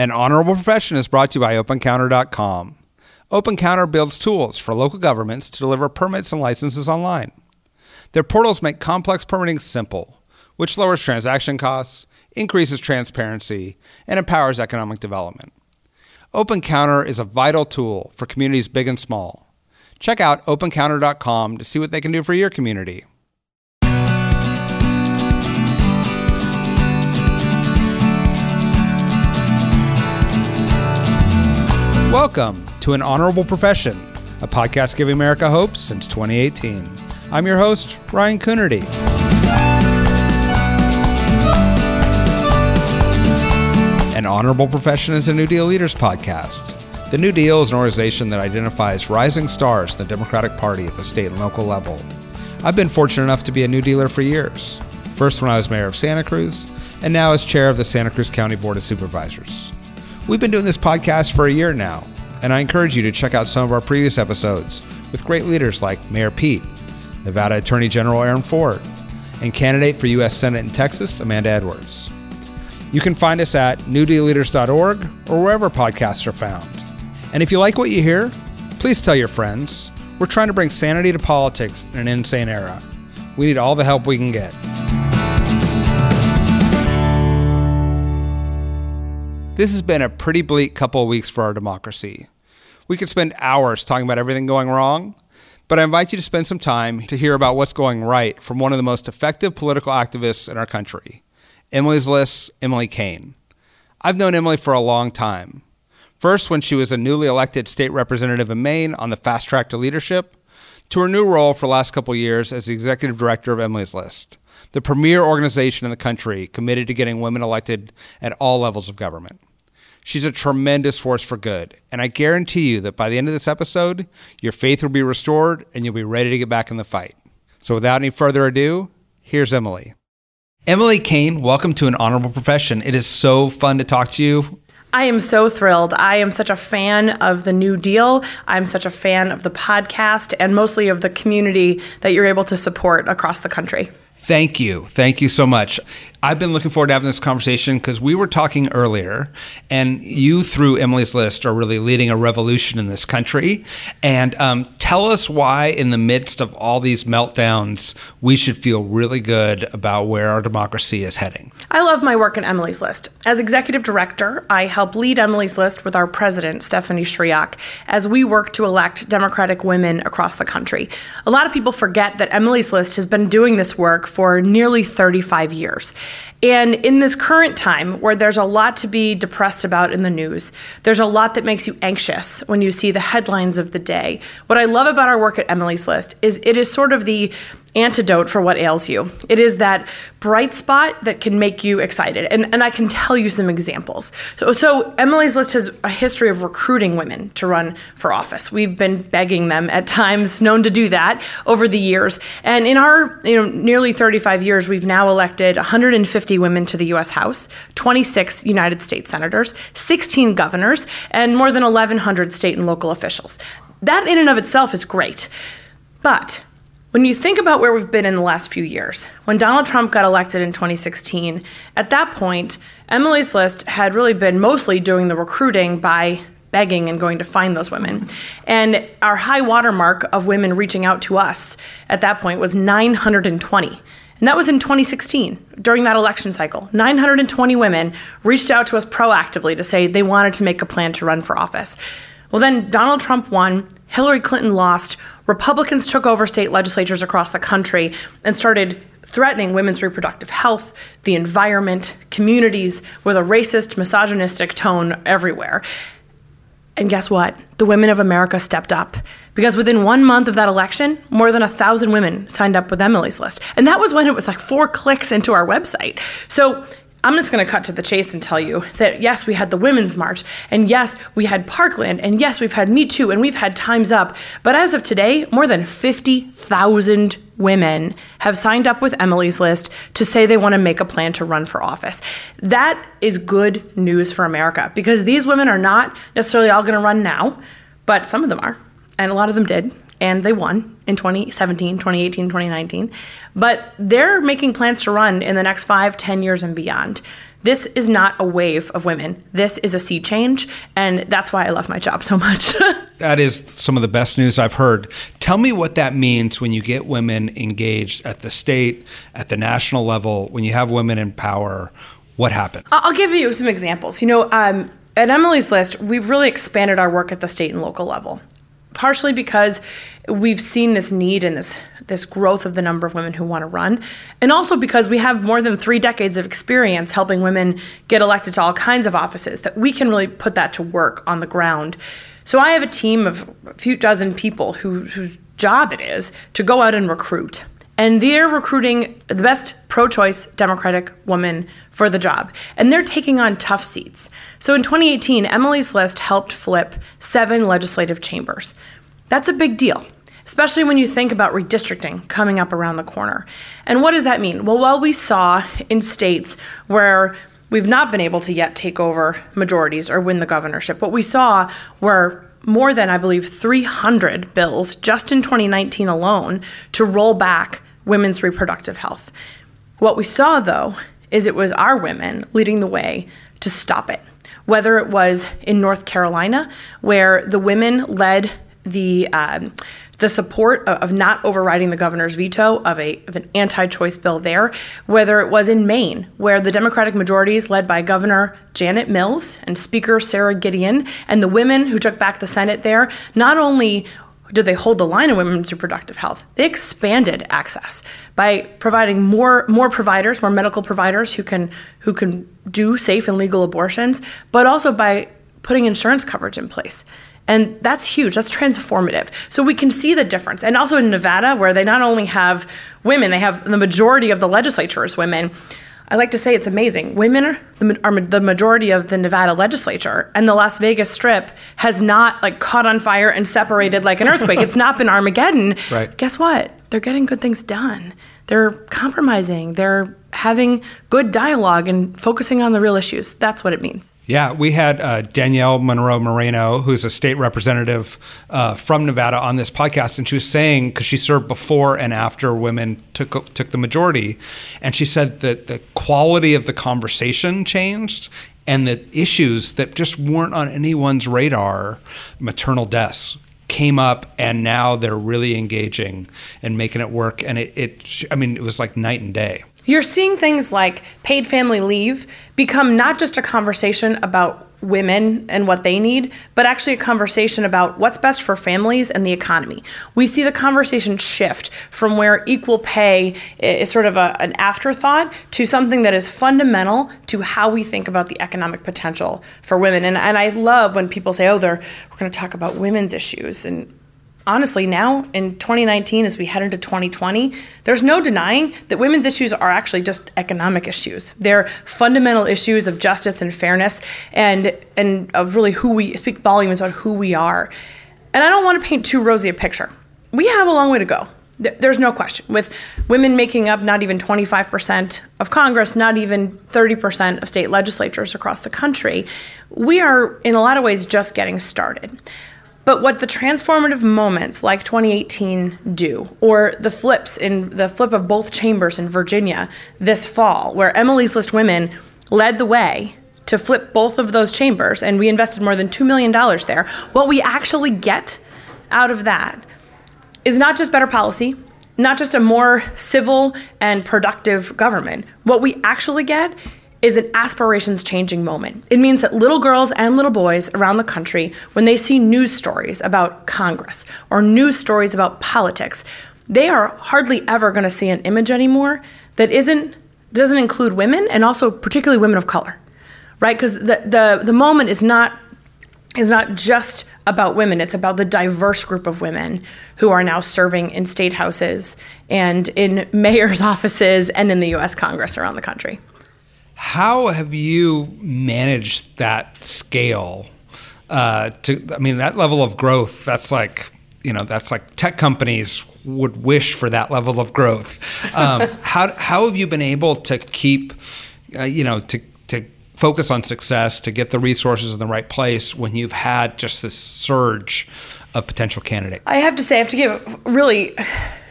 An honorable profession is brought to you by OpenCounter.com. OpenCounter builds tools for local governments to deliver permits and licenses online. Their portals make complex permitting simple, which lowers transaction costs, increases transparency, and empowers economic development. OpenCounter is a vital tool for communities big and small. Check out OpenCounter.com to see what they can do for your community. Welcome to An Honorable Profession, a podcast giving America hope since 2018. I'm your host, Ryan Coonerty. An Honorable Profession is a New Deal Leaders podcast. The New Deal is an organization that identifies rising stars in the Democratic Party at the state and local level. I've been fortunate enough to be a New Dealer for years. First, when I was mayor of Santa Cruz, and now as chair of the Santa Cruz County Board of Supervisors. We've been doing this podcast for a year now, and I encourage you to check out some of our previous episodes with great leaders like Mayor Pete, Nevada Attorney General Aaron Ford, and candidate for U.S. Senate in Texas, Amanda Edwards. You can find us at newdealleaders.org or wherever podcasts are found. And if you like what you hear, please tell your friends. We're trying to bring sanity to politics in an insane era. We need all the help we can get. This has been a pretty bleak couple of weeks for our democracy. We could spend hours talking about everything going wrong, but I invite you to spend some time to hear about what's going right from one of the most effective political activists in our country, Emily's List, Emily Cain. I've known Emily for a long time. First, when she was a newly elected state representative in Maine on the fast track to leadership, to her new role for the last couple years as the executive director of Emily's List, the premier organization in the country committed to getting women elected at all levels of government. She's a tremendous force for good. And I guarantee you that by the end of this episode, your faith will be restored and you'll be ready to get back in the fight. So without any further ado, here's Emily. Emily Cain, welcome to an honorable profession. It is so fun to talk to you. I am so thrilled. I am such a fan of the New Deal. I'm such a fan of the podcast and mostly of the community that you're able to support across the country. Thank you. Thank you so much. I've been looking forward to having this conversation because we were talking earlier, and you, through Emily's List, are really leading a revolution in this country. And um, tell us why, in the midst of all these meltdowns, we should feel really good about where our democracy is heading. I love my work in Emily's List. As executive director, I help lead Emily's List with our president, Stephanie Schriock, as we work to elect Democratic women across the country. A lot of people forget that Emily's List has been doing this work for nearly 35 years. And in this current time where there's a lot to be depressed about in the news, there's a lot that makes you anxious when you see the headlines of the day. What I love about our work at Emily's List is it is sort of the antidote for what ails you. It is that bright spot that can make you excited. And, and I can tell you some examples. So, so, Emily's List has a history of recruiting women to run for office. We've been begging them at times, known to do that over the years. And in our you know, nearly 35 years, we've now elected 150 women to the U.S. House, 26 United States senators, 16 governors, and more than 1,100 state and local officials. That in and of itself is great. But when you think about where we've been in the last few years, when Donald Trump got elected in 2016, at that point, Emily's List had really been mostly doing the recruiting by begging and going to find those women. And our high watermark of women reaching out to us at that point was 920. And that was in 2016, during that election cycle. 920 women reached out to us proactively to say they wanted to make a plan to run for office. Well, then Donald Trump won, Hillary Clinton lost, Republicans took over state legislatures across the country and started threatening women's reproductive health, the environment, communities with a racist, misogynistic tone everywhere. And guess what? The women of America stepped up because within one month of that election, more than a thousand women signed up with Emily's List. And that was when it was like four clicks into our website. So I'm just going to cut to the chase and tell you that yes, we had the Women's March, and yes, we had Parkland, and yes, we've had Me Too, and we've had Time's Up. But as of today, more than 50,000 women have signed up with Emily's List to say they want to make a plan to run for office. That is good news for America because these women are not necessarily all going to run now, but some of them are, and a lot of them did and they won in 2017, 2018, 2019. But they're making plans to run in the next five, ten years and beyond. This is not a wave of women. This is a sea change, and that's why I love my job so much. that is some of the best news I've heard. Tell me what that means when you get women engaged at the state, at the national level, when you have women in power. What happens? I'll give you some examples. You know, um, at Emily's List, we've really expanded our work at the state and local level partially because we've seen this need and this this growth of the number of women who want to run and also because we have more than 3 decades of experience helping women get elected to all kinds of offices that we can really put that to work on the ground. So I have a team of a few dozen people who, whose job it is to go out and recruit. And they're recruiting the best pro choice Democratic woman for the job. And they're taking on tough seats. So in 2018, Emily's List helped flip seven legislative chambers. That's a big deal, especially when you think about redistricting coming up around the corner. And what does that mean? Well, while we saw in states where we've not been able to yet take over majorities or win the governorship, what we saw were more than, I believe, 300 bills just in 2019 alone to roll back women's reproductive health. What we saw, though, is it was our women leading the way to stop it. Whether it was in North Carolina, where the women led the um, the support of, not overriding the governor's veto of a of an anti-choice bill there, whether it was in Maine, where the Democratic majorities led by Governor Janet Mills and Speaker Sara Gideon, and the women who took back the Senate there, not only did they hold the line on women's reproductive health? They expanded access by providing more more providers, more medical providers who can who can do safe and legal abortions, but also by putting insurance coverage in place. And that's huge. That's transformative. So we can see the difference. And also in Nevada, where they not only have women, they have the majority of the legislature is women. I like to say it's amazing. Women are the majority of the Nevada legislature, and the Las Vegas Strip has not like caught on fire and separated like an earthquake. it's not been Armageddon. Right. Guess what? They're getting good things done. They're compromising. They're having good dialogue and focusing on the real issues. That's what it means. Yeah, we had uh, Daniele Monroe Moreno, who's a state representative uh, from Nevada, on this podcast, and she was saying because she served before and after women took took the majority, and she said that the quality of the conversation changed and the issues that just weren't on anyone's radar, maternal deaths, came up and now they're really engaging and making it work. And it, it i mean it was like night and day. You're seeing things like paid family leave become not just a conversation about women and what they need, but actually a conversation about what's best for families and the economy. We see the conversation shift from where equal pay is sort of a, an afterthought to something that is fundamental to how we think about the economic potential for women. And, and I love when people say, oh, they're, we're going to talk about women's issues. And honestly, now in 2019, as we head into 2020, there's no denying that women's issues are actually just economic issues. They're fundamental issues of justice and fairness, and and of really who we speak volumes about who we are. And I don't want to paint too rosy a picture. We have a long way to go. There's no question. With women making up not even 25% of Congress, not even 30% of state legislatures across the country, we are in a lot of ways just getting started. But what the transformative moments like 2018 do, or the flips in the flip of both chambers in Virginia this fall, where Emily's List women led the way to flip both of those chambers, and we invested more than $2 million there, what we actually get out of that is not just better policy, not just a more civil and productive government. What we actually get is an aspirations changing moment. It means that little girls and little boys around the country, when they see news stories about Congress or news stories about politics, they are hardly ever going to see an image anymore that isn't doesn't include women and also particularly women of color, right? Because the, the the moment is not is not just about women. It's about the diverse group of women who are now serving in state houses and in mayor's offices and in the U.S. Congress around the country. How have you managed that scale? Uh, to I mean, that level of growth. That's like you know, that's like tech companies would wish for that level of growth. Um, how how have you been able to keep, uh, you know, to to focus on success, to get the resources in the right place when you've had just this surge of potential candidates? I have to say, I have to give really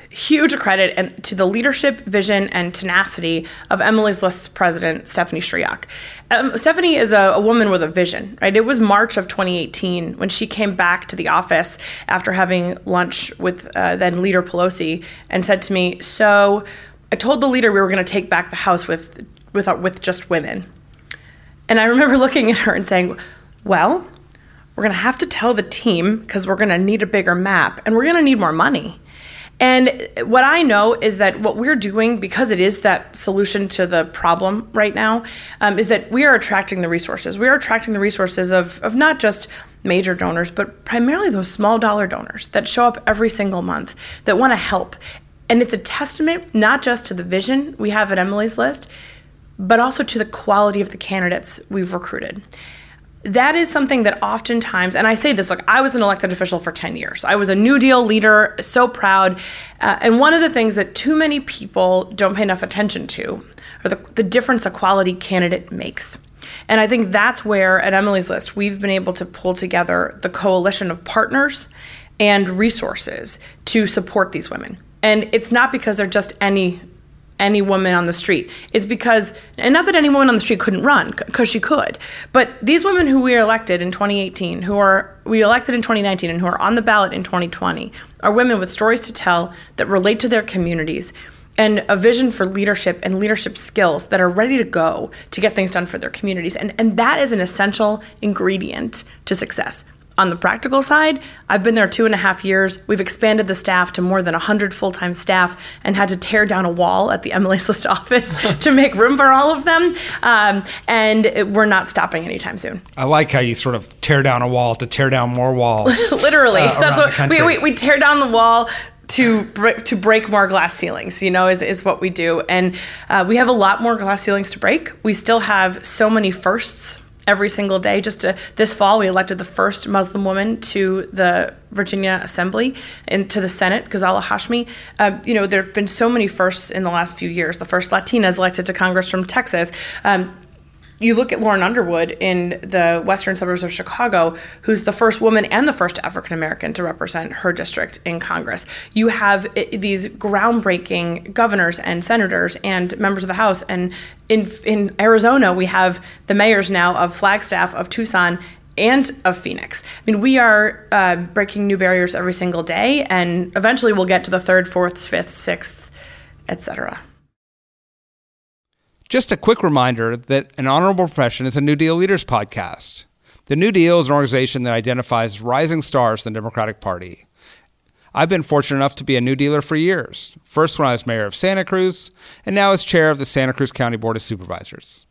huge credit and to the leadership, vision, and tenacity of Emily's List president, Stephanie Schriock. Um, Stephanie is a, a, woman with a vision, right? It was March of 2018 when she came back to the office after having lunch with uh, then leader Pelosi and said to me, "So, I told the leader we were going to take back the House with with uh, with just women." And I remember looking at her and saying, "Well." We're going to have to tell the team because we're going to need a bigger map and we're going to need more money. And what I know is that what we're doing, because it is that solution to the problem right now, um, is that we are attracting the resources. We are attracting the resources of, of not just major donors, but primarily those small dollar donors that show up every single month that want to help. And it's a testament not just to the vision we have at Emily's List, but also to the quality of the candidates we've recruited that is something that oftentimes, and I say this, look, I was an elected official for 10 years. I was a New Deal leader, so proud. Uh, and one of the things that too many people don't pay enough attention to are the, the difference a quality candidate makes. And I think that's where, at Emily's List, we've been able to pull together the coalition of partners and resources to support these women. And it's not because they're just any any woman on the street. It's because, and not that any woman on the street couldn't run, because she could, but these women who we elected in 2018, who are we elected in 2019, and who are on the ballot in 2020, are women with stories to tell that relate to their communities and a vision for leadership and leadership skills that are ready to go to get things done for their communities. And, and that is an essential ingredient to success. On the practical side, I've been there two and a half years. We've expanded the staff to more than 100 full time staff and had to tear down a wall at the Emily's List office to make room for all of them. Um, and it, we're not stopping anytime soon. I like how you sort of tear down a wall to tear down more walls. Literally. Uh, That's what we, we, we tear down the wall to break, to break more glass ceilings, you know, is, is what we do. And uh, we have a lot more glass ceilings to break. We still have so many firsts every single day. Just to, this fall, we elected the first Muslim woman to the Virginia Assembly and to the Senate, Ghazala Hashmi. Uh, you know, there have been so many firsts in the last few years. The first Latina is elected to Congress from Texas. Um, you look at Lauren Underwood in the western suburbs of Chicago, who's the first woman and the first African American to represent her district in Congress. You have these groundbreaking governors and senators and members of the House. And in, in Arizona, we have the mayors now of Flagstaff, of Tucson, and of Phoenix. I mean, we are uh, breaking new barriers every single day, and eventually we'll get to the third, fourth, fifth, sixth, etc. Just a quick reminder that An Honorable Profession is a New Deal Leaders podcast. The New Deal is an organization that identifies rising stars in the Democratic Party. I've been fortunate enough to be a New Dealer for years, first when I was mayor of Santa Cruz, and now as chair of the Santa Cruz County Board of Supervisors.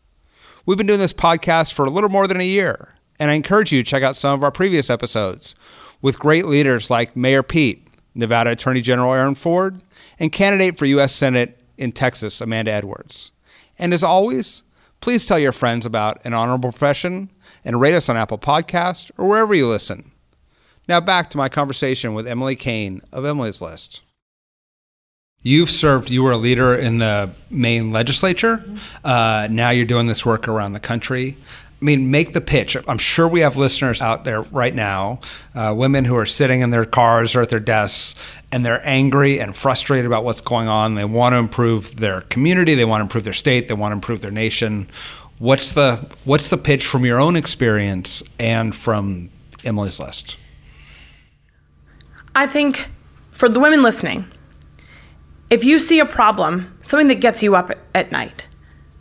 We've been doing this podcast for a little more than a year, and I encourage you to check out some of our previous episodes with great leaders like Mayor Pete, Nevada Attorney General Aaron Ford, and candidate for U.S. Senate in Texas, Amanda Edwards. And as always, please tell your friends about an honorable profession and rate us on Apple Podcast or wherever you listen. Now back to my conversation with Emily Cain of Emily's List. You've served, you were a leader in the Maine legislature. Uh, now you're doing this work around the country. I mean, make the pitch. I'm sure we have listeners out there right now, uh, women who are sitting in their cars or at their desks, and they're angry and frustrated about what's going on. They want to improve their community, they want to improve their state, they want to improve their nation. What's the what's the pitch from your own experience and from Emily's list? I think for the women listening, if you see a problem, something that gets you up at, at night,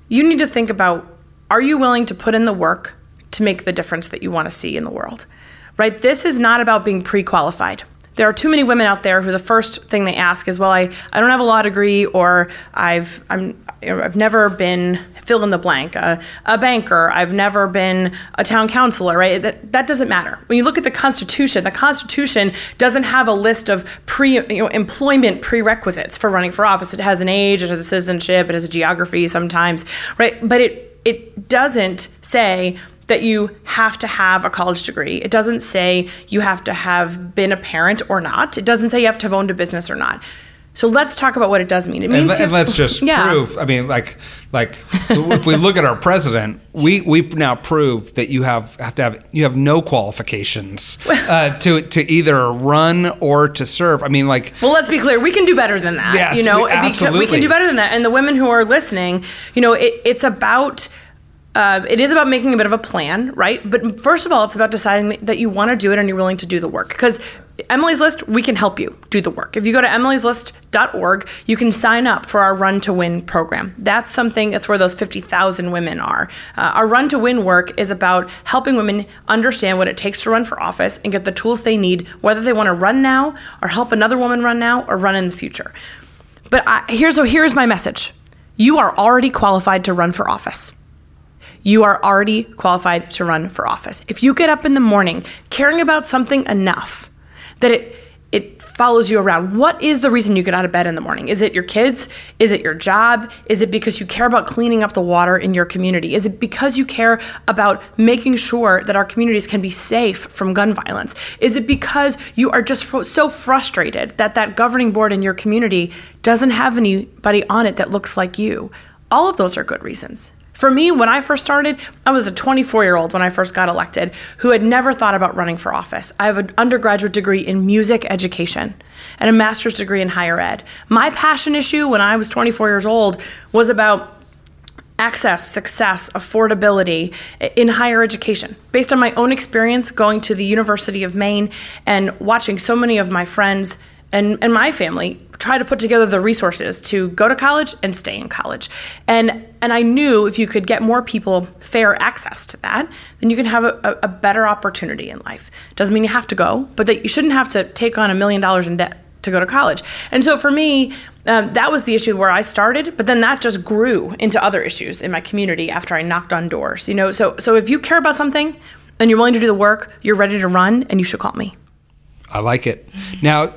you need to think about are you willing to put in the work to make the difference that you want to see in the world? Right? This is not about being pre qualified. There are too many women out there who the first thing they ask is, "Well, I, I don't have a law degree, or I've I'm I've never been fill in the blank, a, a banker. I've never been a town councilor. Right? That that doesn't matter. When you look at the Constitution, the Constitution doesn't have a list of pre you know employment prerequisites for running for office. It has an age, it has a citizenship, it has a geography sometimes, right? But it it doesn't say that you have to have a college degree. It doesn't say you have to have been a parent or not. It doesn't say you have to have owned a business or not. So let's talk about what it does mean. It means and, and let's just Yeah. prove. I mean, like, like if we look at our president, we we now prove that you have have to have you have no qualifications uh, to to either run or to serve. I mean, like, Well, let's be clear. We can do better than that. Yes, you know, we- Because we can do better than that. And the women who are listening, you know, it, it's about. Uh, it is about making a bit of a plan, right? But first of all, it's about deciding that- that you want to do it and you're willing to do the work. Because Emily's List, we can help you do the work. If you go to emilyslist.org, you can sign up for our Run to Win program. That's something, that's where those 50,000 women are. Uh, our Run to Win work is about helping women understand what it takes to run for office and get the tools they need, whether they want to run now or help another woman run now or run in the future. But I, here's, so here's my message you are already qualified to run for office you are already qualified to run for office. If you get up in the morning caring about something enough that it it follows you around. What is the reason you get out of bed in the morning? Is it your kids? Is it your job? Is it because you care about cleaning up the water in your community? Is it because you care about making sure that our communities can be safe from gun violence? Is it because you are just fro- so frustrated that that governing board in your community doesn't have anybody on it that looks like you? All of those are good reasons. For me, when I first started, I was a 24 year old when I first got elected who had never thought about running for office. I have an undergraduate degree in music education and a master's degree in higher ed. My passion issue when I was 24 years old was about access, success, affordability in higher education. Based on my own experience going to the University of Maine and watching so many of my friends and, and my family try to put together the resources to go to college and stay in college. And and I knew if you could get more people fair access to that, then you can have a, a, better opportunity in life. Doesn't mean you have to go, but that you shouldn't have to take on a million dollars in debt to go to college. And so for me, um, that was the issue where I started, but then that just grew into other issues in my community after I knocked on doors. You know, so so if you care about something and you're willing to do the work, you're ready to run, and you should call me. I like it. Now,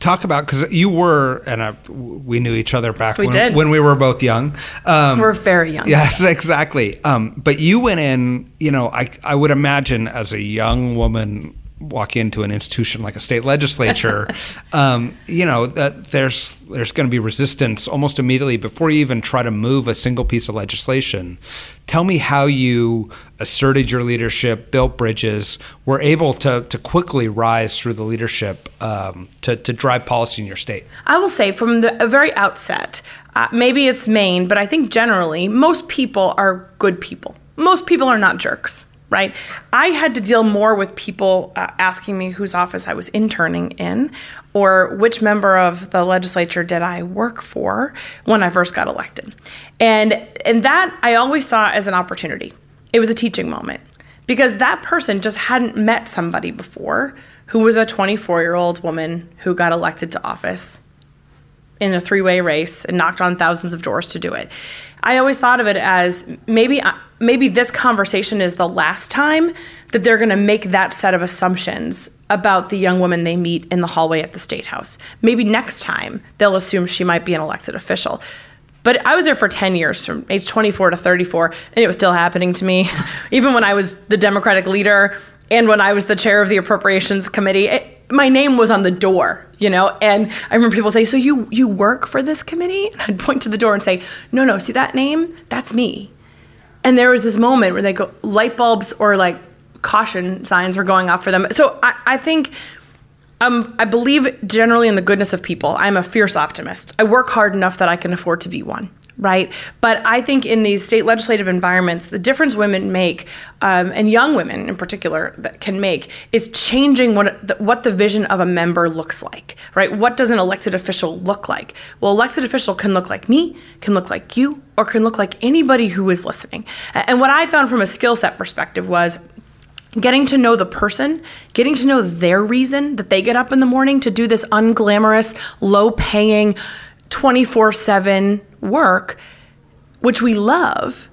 talk about because you were and I, we knew each other back We when, when we were both young. Um, We're very young. Yes, exactly. Um, but you went in, you know, I, I would imagine as a young woman walk into an institution like a state legislature, um, you know, that there's there's going to be resistance almost immediately before you even try to move a single piece of legislation. Tell me how you asserted your leadership, built bridges, were able to to quickly rise through the leadership um, to to drive policy in your state. I will say from the very outset, uh, maybe it's Maine, but I think generally most people are good people. Most people are not jerks, right? I had to deal more with people uh, asking me whose office I was interning in or which member of the legislature did I work for when I first got elected. And and that I always saw as an opportunity. It was a teaching moment because that person just hadn't met somebody before who was a 24-year-old woman who got elected to office in a three-way race and knocked on thousands of doors to do it. I always thought of it as maybe uh, maybe this conversation is the last time that they're going to make that set of assumptions about the young woman they meet in the hallway at the state house. Maybe next time they'll assume she might be an elected official. But I was there for 10 years, from age 24 to 34, and it was still happening to me. Even when I was the Democratic leader and when I was the chair of the Appropriations Committee, it, my name was on the door, you know. And I remember people say, "So you you work for this committee?" And I'd point to the door and say, "No, no. See that name? That's me." And there was this moment where they go light bulbs or like caution signs were going off for them. So I, I think. Um, I believe generally in the goodness of people. I'm a fierce optimist. I work hard enough that I can afford to be one, right? But I think in these state legislative environments, the difference women make, um, and young women in particular, that can make, is changing what the, what the vision of a member looks like, right? What does an elected official look like? Well, elected official can look like me, can look like you, or can look like anybody who is listening. And what I found from a skill set perspective was getting to know the person, getting to know their reason that they get up in the morning to do this unglamorous, low paying, 24 7 work, which we love,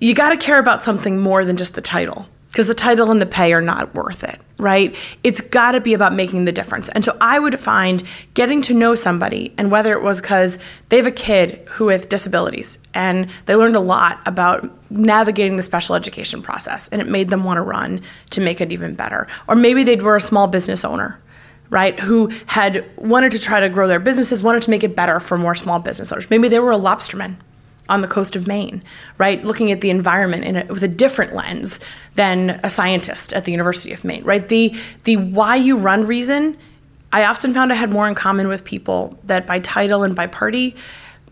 you got to care about something more than just the title because the title and the pay are not worth it, right? It's got to be about making the difference. And so I would find getting to know somebody, and whether it was because they have a kid who with disabilities and they learned a lot about navigating the special education process and it made them want to run to make it even better. Or maybe they were a small business owner right? Who had wanted to try to grow their businesses, wanted to make it better for more small business owners. Maybe they were a lobsterman on the coast of Maine, right? Looking at the environment a, with a different lens than a scientist at the University of Maine, right? The the why you run reason, I often found I had more in common with people that by title and by party,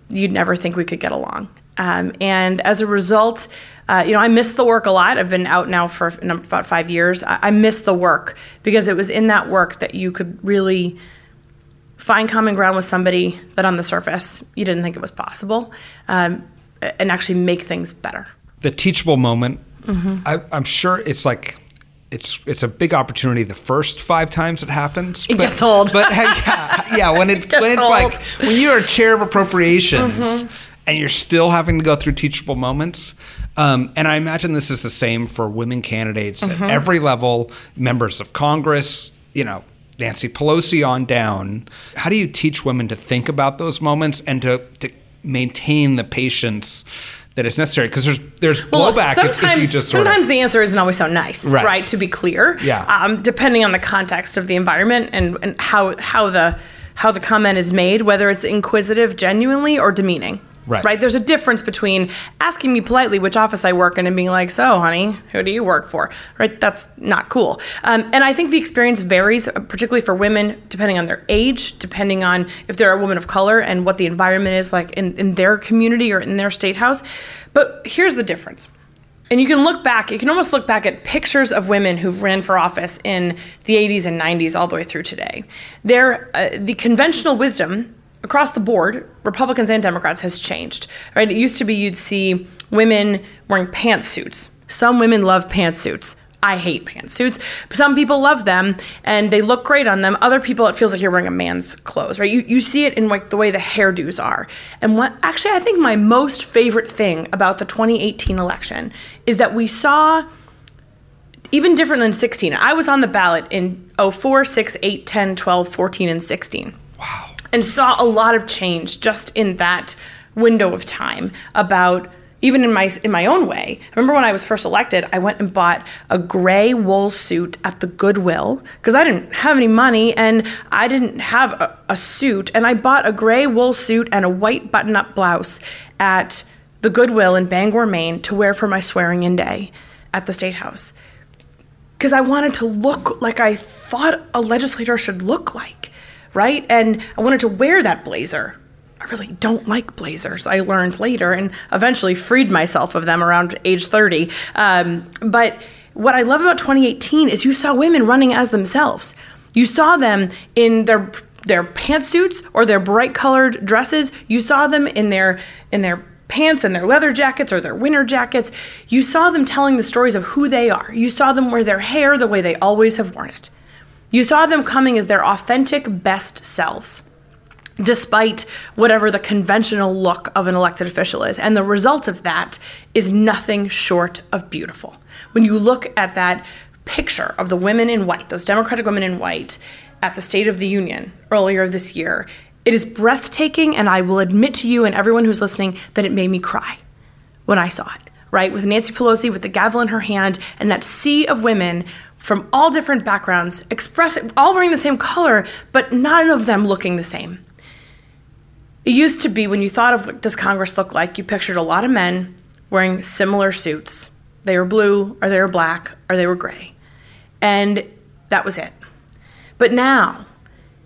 you'd never think we could get along. Um, and as a result, uh, you know, I miss the work a lot. I've been out now for about five years. I, I miss the work because it was in that work that you could really find common ground with somebody that on the surface you didn't think it was possible um, and actually make things better. The teachable moment, mm-hmm. I, am sure it's like it's it's a big opportunity the first five times it happens. It but, gets old. But yeah, yeah, when it, it when it's old. like when you're a chair of appropriations mm-hmm. And you're still having to go through teachable moments. Um, and I imagine this is the same for women candidates mm-hmm. at every level, members of Congress, you know, Nancy Pelosi on down. How do you teach women to think about those moments and to, to maintain the patience? that is necessary because there's there's blowback well, sometimes, if, if just sometimes of, the answer isn't always so nice right, right to be clear yeah um, depending on the context of the environment and, and how how the how the comment is made whether it's inquisitive genuinely or demeaning Right. right. There's a difference between asking me politely which office I work in and being like, so, honey, who do you work for? Right. That's not cool. Um, and I think the experience varies, uh, particularly for women, depending on their age, depending on if they're a woman of color and what the environment is like in, in their community or in their state house. But here's the difference. And you can look back, you can almost look back at pictures of women who've ran for office in the 80s and 90s all the way through today. They're, uh, the conventional wisdom across the board, Republicans and Democrats has changed. Right? It used to be you'd see women wearing pantsuits. Some women love pantsuits. I hate pantsuits. Some people love them and they look great on them. Other people, it feels like you're wearing a man's clothes, right? You, you see it in like the way the hairdos are. And what actually I think my most favorite thing about the 2018 election is that we saw even different than 16. I was on the ballot in 04, 6, 8, 10, 12, 14, and 16. Wow and saw a lot of change just in that window of time about even in my in my own way. I remember when I was first elected, I went and bought a gray wool suit at the Goodwill because I didn't have any money and I didn't have a, a, suit, and I bought a gray wool suit and a white button-up blouse at the Goodwill in Bangor, Maine, to wear for my swearing-in day at the state house because I wanted to look like I thought a legislator should look like right? And I wanted to wear that blazer. I really don't like blazers. I learned later and eventually freed myself of them around age 30. Um, but what I love about 2018 is you saw women running as themselves. You saw them in their their pantsuits or their bright colored dresses. You saw them in their in their pants and their leather jackets or their winter jackets. You saw them telling the stories of who they are. You saw them wear their hair the way they always have worn it. You saw them coming as their authentic best selves, despite whatever the conventional look of an elected official is. And the result of that is nothing short of beautiful. When you look at that picture of the women in white, those Democratic women in white, at the State of the Union earlier this year, it is breathtaking, and I will admit to you and everyone who's listening that it made me cry when I saw it, right? With Nancy Pelosi with the gavel in her hand and that sea of women from all different backgrounds, express all wearing the same color, but none of them looking the same. It used to be when you thought of what does Congress look like, you pictured a lot of men wearing similar suits. They were blue, or they were black, or they were gray. And that was it. But now,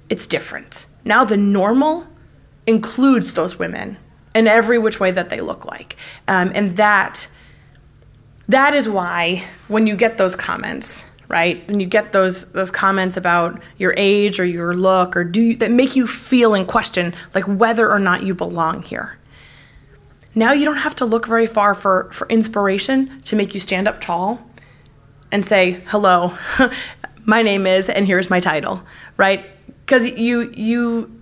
it's different. Now the normal includes those women in every which way that they look like. Um, and that that is why when you get those comments right? And you get those those comments about your age or your look or do you, that make you feel and question like whether or not you belong here. Now you don't have to look very far for for inspiration to make you stand up tall and say, "Hello, my name is and here's my title." Right? Cuz you you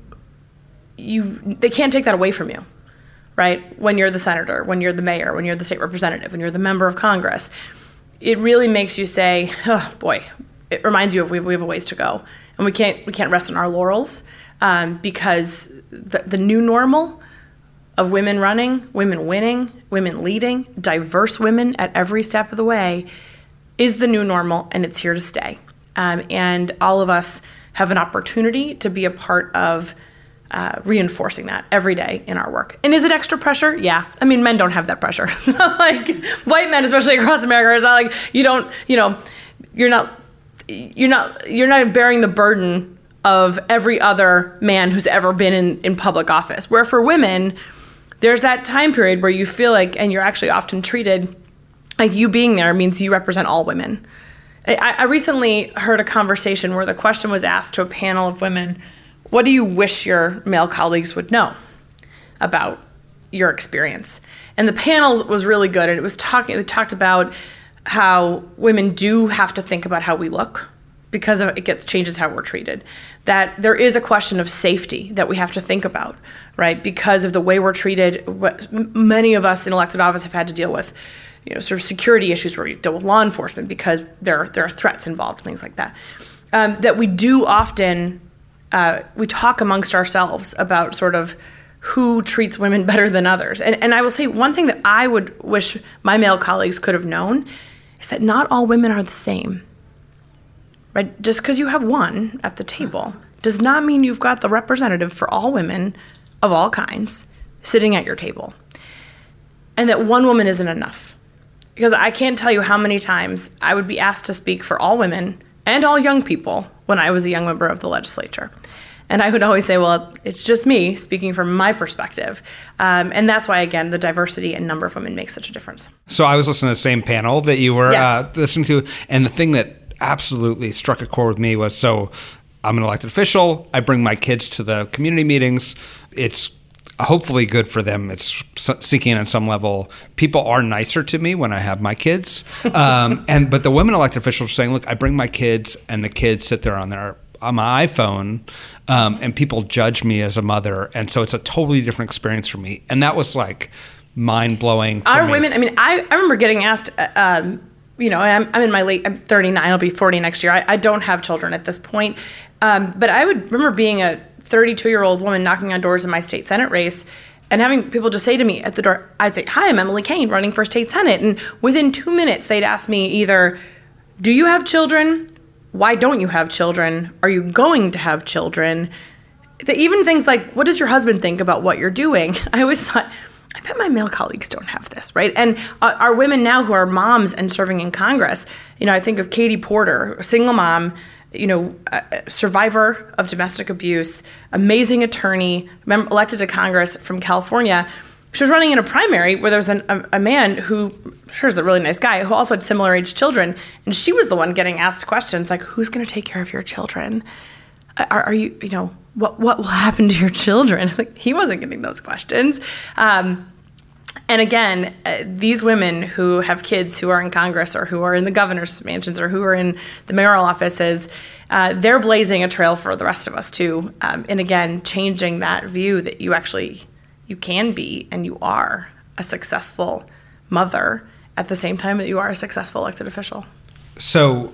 you they can't take that away from you. Right? When you're the senator, when you're the mayor, when you're the state representative, when you're the member of Congress it really makes you say, oh boy, it reminds you of we have, we have a ways to go, and we can't we can't rest on our laurels um, because the, the new normal of women running, women winning, women leading, diverse women at every step of the way is the new normal, and it's here to stay. Um, and all of us have an opportunity to be a part of uh, reinforcing that every day in our work. And is it extra pressure? Yeah. I mean, men don't have that pressure. so, like, white men, especially across America, is not like you don't, you know, you're not, you're not, you're not bearing the burden of every other man who's ever been in, in public office. Where for women, there's that time period where you feel like, and you're actually often treated like you being there means you represent all women. I, I recently heard a conversation where the question was asked to a panel of women what do you wish your male colleagues would know about your experience? And the panel was really good, and it was talking. They talked about how women do have to think about how we look because it gets changes how we're treated. That there is a question of safety that we have to think about, right? Because of the way we're treated. What many of us in elected office have had to deal with, you know, sort of security issues where we deal with law enforcement because there are, there are threats involved, things like that. Um, that we do often uh, we talk amongst ourselves about sort of who treats women better than others. And, and I will say one thing that I would wish my male colleagues could have known is that not all women are the same. Right? Just because you have one at the table does not mean you've got the representative for all women of all kinds sitting at your table. And that one woman isn't enough. Because I can't tell you how many times I would be asked to speak for all women and all young people when I was a young member of the legislature. And I would always say, well, it's just me speaking from my perspective. Um, and that's why, again, the diversity and number of women makes such a difference. So I was listening to the same panel that you were Yes. uh, listening to. And the thing that absolutely struck a chord with me was so I'm an elected official. I bring my kids to the community meetings. It's hopefully good for them. It's seeking on some level. People are nicer to me when I have my kids. Um, and but the women elected officials are saying, look, I bring my kids, and the kids sit there on their on my iPhone, um, and people judge me as a mother, and so it's a totally different experience for me. And that was like mind blowing. Our women, I mean, I, I remember getting asked, uh, um, you know, I'm, I'm in my late, I'm 39, I'll be 40 next year. I, I don't have children at this point. Um, but I would remember being a 32 year old woman knocking on doors in my state Senate race and having people just say to me at the door, I'd say, Hi, I'm Emily Cain running for state Senate. And within two minutes, they'd ask me either, Do you have children? Why don't you have children? Are you going to have children? Even things like, What does your husband think about what you're doing? I always thought, I bet my male colleagues don't have this, right? And uh, our women now who are moms and serving in Congress, you know, I think of Katie Porter, a single mom, you know, survivor of domestic abuse, amazing attorney, mem- elected to Congress from California. She was running in a primary where there was an, a, a man who, sure is a really nice guy, who also had similar age children, and she was the one getting asked questions like, "Who's going to take care of your children? Are, are you, you know, what what will happen to your children?" Like he wasn't getting those questions. Um, and again, uh, these women who have kids who are in Congress or who are in the governor's mansions or who are in the mayoral offices, uh, they're blazing a trail for the rest of us too. Um, and again, changing that view that you actually you can be and you are a successful mother at the same time that you are a successful elected official. So,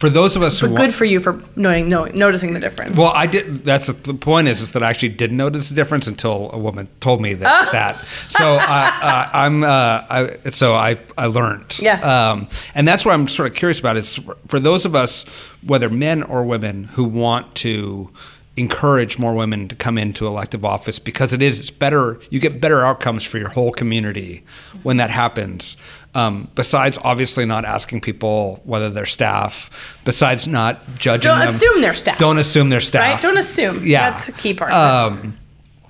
for those of us who But want- good for you for knowing, knowing noticing the difference. Well, I did. That's the point. Is is that I actually didn't notice the difference until a woman told me that. that. So I, I'm. Uh, I, so I I learned. Yeah. Um, and that's what I'm sort of curious about. Is for those of us, whether men or women, who want to encourage more women to come into elective office because it is it's better you get better outcomes for your whole community when that happens um, besides obviously not asking people whether they're staff besides not judging Don't them assume they're staff. don't assume they're staff. Right? Don't assume. Yeah, That's a key part. Um,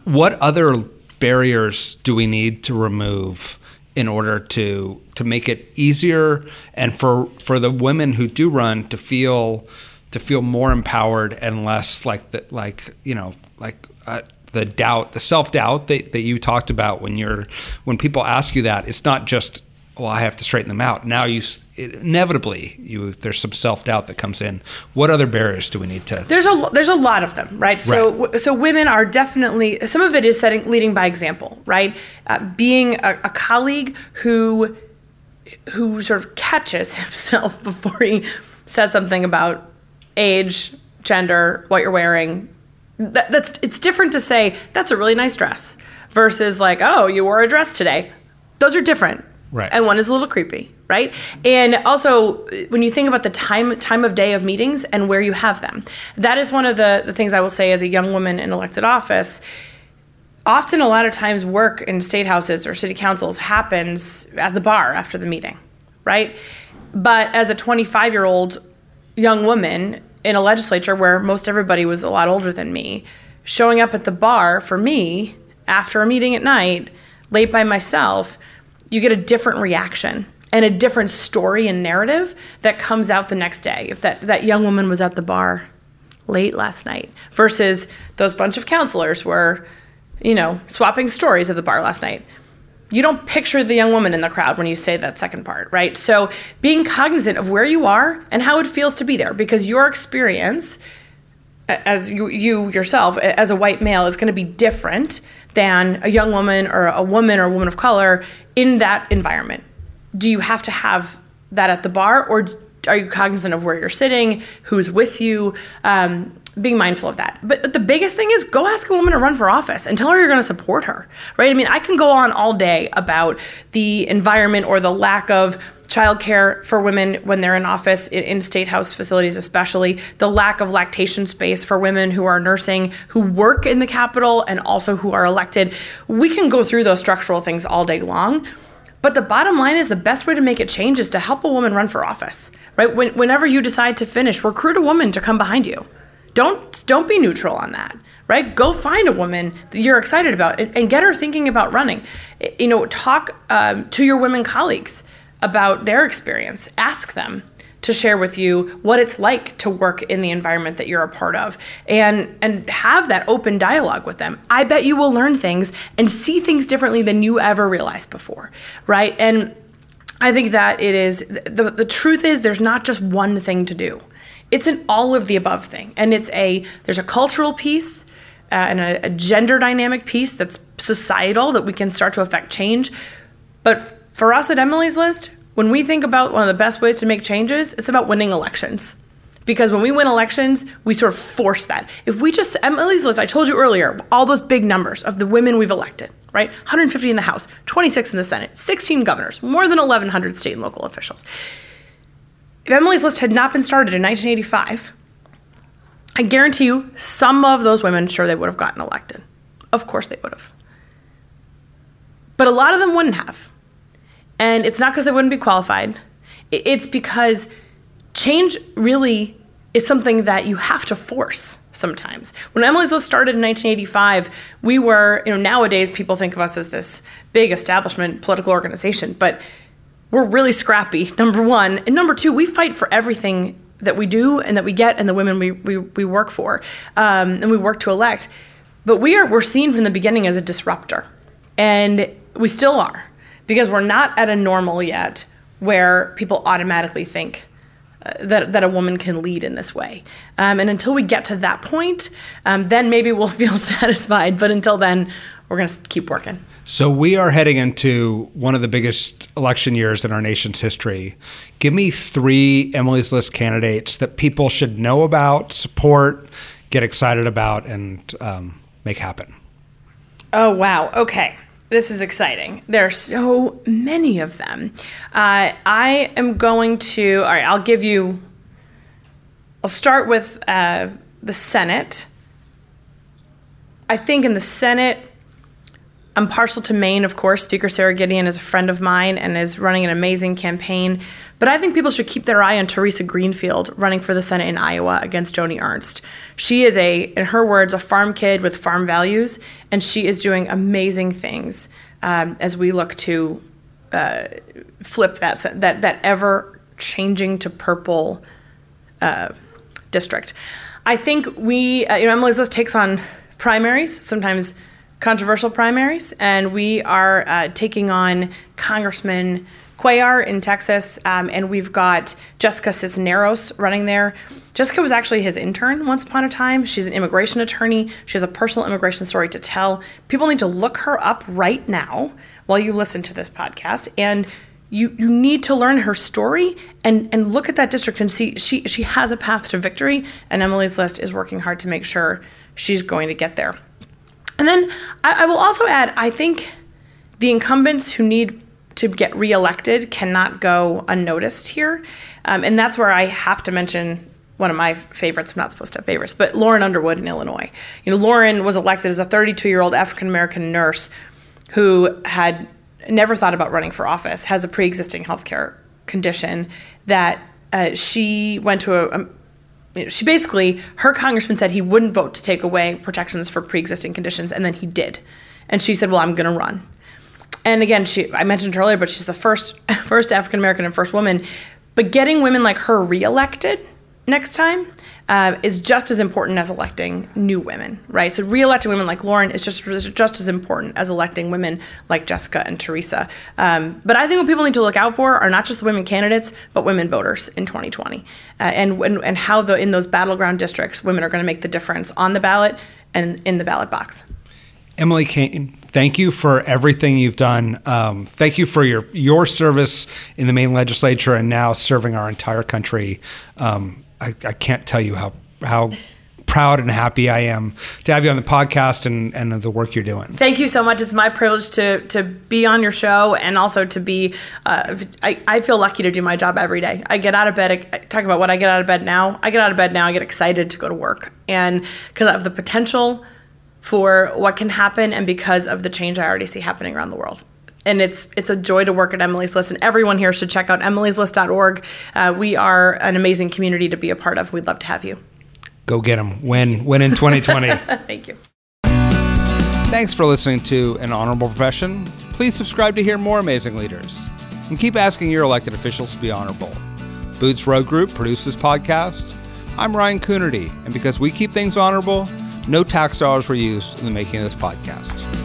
what other barriers do we need to remove in order to to make it easier and for for the women who do run to feel to feel more empowered and less like the like you know like uh, the doubt the self doubt that, that you talked about when you're when people ask you that it's not just well I have to straighten them out now you it, inevitably you there's some self doubt that comes in what other barriers do we need to There's a there's a lot of them, right? So Right. w- so women are definitely some of it is setting leading by example, right? Uh, being a, a colleague who who sort of catches himself before he says something about age, gender, what you're wearing. That, that's it's different to say that's a really nice dress versus like oh you wore a dress today. Those are different. Right. And one is a little creepy, right? And also, when you think about the time time of day of meetings and where you have them, that is one of the, the things I will say as a young woman in elected office. Often, a lot of times, work in state houses or city councils happens at the bar after the meeting, right? But as a 25 year old young woman in a legislature where most everybody was a lot older than me, showing up at the bar for me after a meeting at night, late by myself, you get a different reaction and a different story and narrative that comes out the next day. If that, that young woman was at the bar late last night versus those bunch of counselors were, you know, swapping stories at the bar last night. You don't picture the young woman in the crowd when you say that second part, right? So being cognizant of where you are and how it feels to be there because your experience as you, you yourself as a white male is going to be different than a young woman or a woman or a woman of color in that environment. Do you have to have that at the bar, or are you cognizant of where you're sitting, who's with you? Um, being mindful of that. But, but the biggest thing is go ask a woman to run for office and tell her you're going to support her, right? I mean, I can go on all day about the environment or the lack of childcare for women when they're in office in, state house facilities, especially the lack of lactation space for women who are nursing, who work in the capital and also who are elected. We can go through those structural things all day long. But the bottom line is the best way to make it change is to help a woman run for office, right? When, whenever you decide to finish, recruit a woman to come behind you. Don't don't be neutral on that, right? Go find a woman that you're excited about and, and get her thinking about running. You know, talk um, to your women colleagues about their experience. Ask them to share with you what it's like to work in the environment that you're a part of and and have that open dialogue with them. I bet you will learn things and see things differently than you ever realized before, right? And I think that it is the the truth is there's not just one thing to do. It's an all of the above thing. And it's a there's a cultural piece uh, and a, a gender dynamic piece that's societal that we can start to affect change. But for us at Emily's List, when we think about one of the best ways to make changes, it's about winning elections. Because when we win elections, we sort of force that. If we just, Emily's List, I told you earlier, all those big numbers of the women we've elected, right? 150 in the House, 26 in the Senate, 16 governors, more than 1,100 state and local officials. If Emily's List had not been started in 1985, I guarantee you some of those women, sure, they would have gotten elected. Of course they would have. But a lot of them wouldn't have. And it's not because they wouldn't be qualified, it's because change really is something that you have to force sometimes. When Emily's List started in 1985, we were, you know, nowadays people think of us as this big establishment political organization, but we're really scrappy, number one. And number two, we fight for everything that we do and that we get and the women we, we, we work for um, and we work to elect. But we are, we're seen from the beginning as a disruptor. And we still are because we're not at a normal yet where people automatically think uh, that, that a woman can lead in this way. Um, and until we get to that point, um, then maybe we'll feel satisfied. But until then, we're going to keep working. So we are heading into one of the biggest election years in our nation's history. Give me three Emily's List candidates that people should know about, support, get excited about, and um, make happen. Oh, wow. Okay. This is exciting. There are so many of them. Uh, I am going to, all right, I'll give you, I'll start with uh, the Senate. I think in the Senate, I'm partial to Maine, of course. Speaker Sara Gideon is a friend of mine and is running an amazing campaign. But I think people should keep their eye on Theresa Greenfield running for the Senate in Iowa against Joni Ernst. She is a, in her words, a farm kid with farm values, and she is doing amazing things um, as we look to uh, flip that that that ever changing to purple uh, district. I think we, uh, you know, Emily's List takes on primaries sometimes controversial primaries, and we are uh, taking on Congressman Cuellar in Texas, um, and we've got Jessica Cisneros running there. Jessica was actually his intern once upon a time. She's an immigration attorney. She has a personal immigration story to tell. People need to look her up right now while you listen to this podcast, and you you need to learn her story and and look at that district and see she she has a path to victory. And Emily's List is working hard to make sure she's going to get there. And then I, I will also add, I think the incumbents who need to get reelected cannot go unnoticed here. Um, and that's where I have to mention one of my favorites. I'm not supposed to have favorites, but Lauren Underwood in Illinois. You know, Lauren was elected as a 32 year old African American nurse who had never thought about running for office, has a pre existing healthcare condition that uh, she went to a, a she basically her congressman said he wouldn't vote to take away protections for pre-existing conditions and then he did. And she said well i'm going to run. And again she i mentioned earlier but she's the first first african american and first woman. But getting women like her reelected next time uh, is just as important as electing new women, right? So re-electing women like Lauren is just just as important as electing women like Jessica and Theresa. Um, but I think what people need to look out for are not just the women candidates, but women voters in 2020, uh, and, and and how the in those battleground districts, women are going to make the difference on the ballot and in the ballot box. Emily Cain, thank you for everything you've done. Um, thank you for your your service in the Maine legislature and now serving our entire country. Um, I, I can't tell you how how proud and happy I am to have you on the podcast and, and the work you're doing. Thank you so much. It's my privilege to to be on your show and also to be. Uh, I, I feel lucky to do my job every day. I get out of bed. I, talk about what I get out of bed now. I get out of bed now. I get excited to go to work, and because of the potential for what can happen, and because of the change I already see happening around the world and it's it's a joy to work at Emily's List, and everyone here should check out emilyslist.org. Uh, we are an amazing community to be a part of. We'd love to have you. Go get them. Win, win in 2020. Thank you. Thanks for listening to An Honorable Profession. Please subscribe to hear more amazing leaders, and keep asking your elected officials to be honorable. Boots Road Group produces podcast. I'm Ryan Coonerty, and because we keep things honorable, no tax dollars were used in the making of this podcast.